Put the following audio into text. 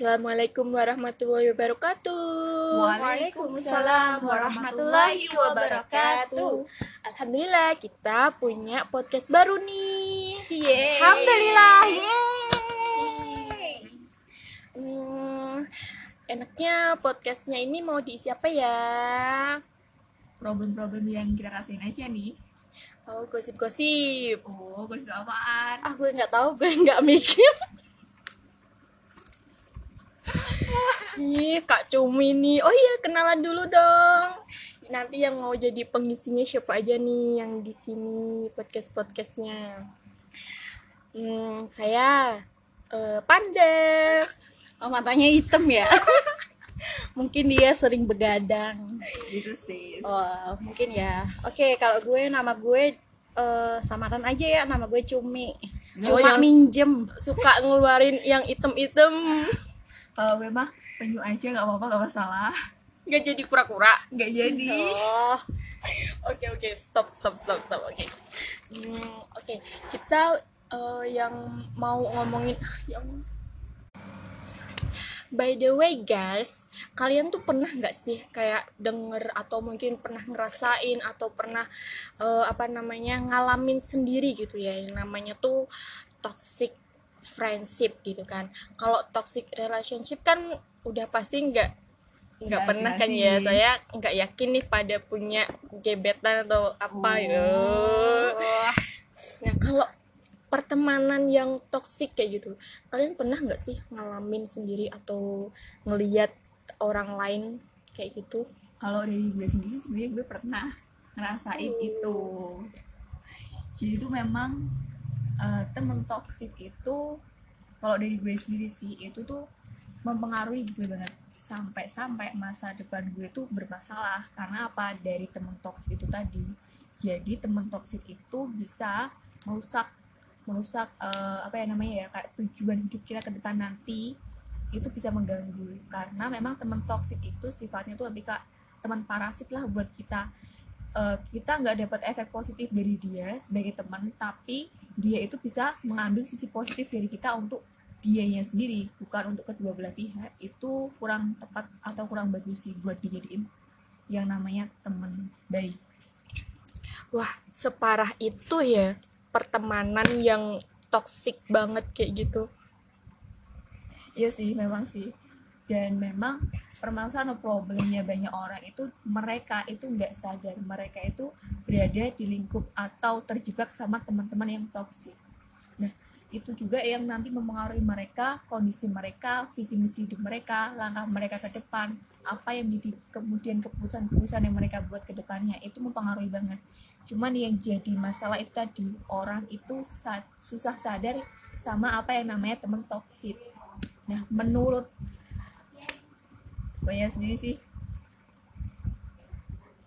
Assalamualaikum warahmatullahi wabarakatuh. Waalaikumsalam warahmatullahi wabarakatuh. Alhamdulillah kita punya podcast baru nih. Yeay. Alhamdulillah. Yeay. Hmm, enaknya podcastnya ini mau diisi apa ya? Problem-problem yang kita rasain aja nih. Oh, gosip-gosip. Oh, gosip apaan? Ah, gue nggak tahu, gue nggak mikir. Ih, Kak Cumi nih. Oh iya, kenalan dulu dong. Nanti yang mau jadi pengisinya siapa aja nih yang di sini podcast-podcastnya. Hmm, saya eh, Panda. Oh, matanya hitam ya. mungkin dia sering begadang. Gitu sih. Oh, mungkin ya. Oke, kalau gue nama gue eh, samaran aja ya, nama gue Cumi. Oh, Cuma yang- minjem. Suka ngeluarin yang item-item. Kalau gue mah penyu aja nggak apa-apa nggak masalah. Nggak jadi kura-kura. Nggak jadi. Oh, Oke oke stop stop stop stop oke Hmm, oke kita eh, yang mau ngomongin ya Allah. By the way guys, kalian tuh pernah nggak sih kayak denger atau mungkin pernah ngerasain atau pernah eh, apa namanya ngalamin sendiri gitu ya yang namanya tuh toxic friendship gitu kan. Kalau toxic relationship kan udah pasti nggak nggak pernah kan ya saya nggak yakin nih pada punya gebetan atau apa ya oh. nah kalau pertemanan yang toksik kayak gitu kalian pernah nggak sih ngalamin sendiri atau ngeliat orang lain kayak gitu Kalau dari gue sendiri sebenarnya gue pernah ngerasain itu. Jadi itu memang eh, temen toksik itu kalau dari gue sendiri sih itu tuh mempengaruhi gue banget. Sampai-sampai masa depan gue tuh bermasalah. Karena apa? Dari temen toksik itu tadi. Jadi temen toksik itu bisa merusak merusak eh, apa ya namanya ya kayak tujuan hidup kita ke depan nanti itu bisa mengganggu. Karena memang temen toksik itu sifatnya tuh lebih kayak teman parasit lah buat kita Eh, kita nggak dapat efek positif dari dia sebagai teman tapi dia itu bisa mengambil sisi positif dari kita untuk dianya sendiri bukan untuk kedua belah pihak. Itu kurang tepat atau kurang bagus sih buat dijadiin yang namanya teman baik. Wah separah itu ya pertemanan yang toksik banget kayak gitu. Iya sih, memang sih. Dan memang permasalahan atau problemnya banyak orang itu mereka itu nggak sadar mereka itu berada di lingkup atau terjebak sama teman-teman yang toksik. Nah, itu juga yang nanti mempengaruhi mereka, kondisi mereka, visi misi hidup mereka, langkah mereka ke depan, apa yang menjadi kemudian keputusan-keputusan yang mereka buat ke depannya itu mempengaruhi banget. Cuman yang jadi masalah itu tadi orang itu sa- susah sadar sama apa yang namanya teman toksik. Nah, menurut saya sendiri sih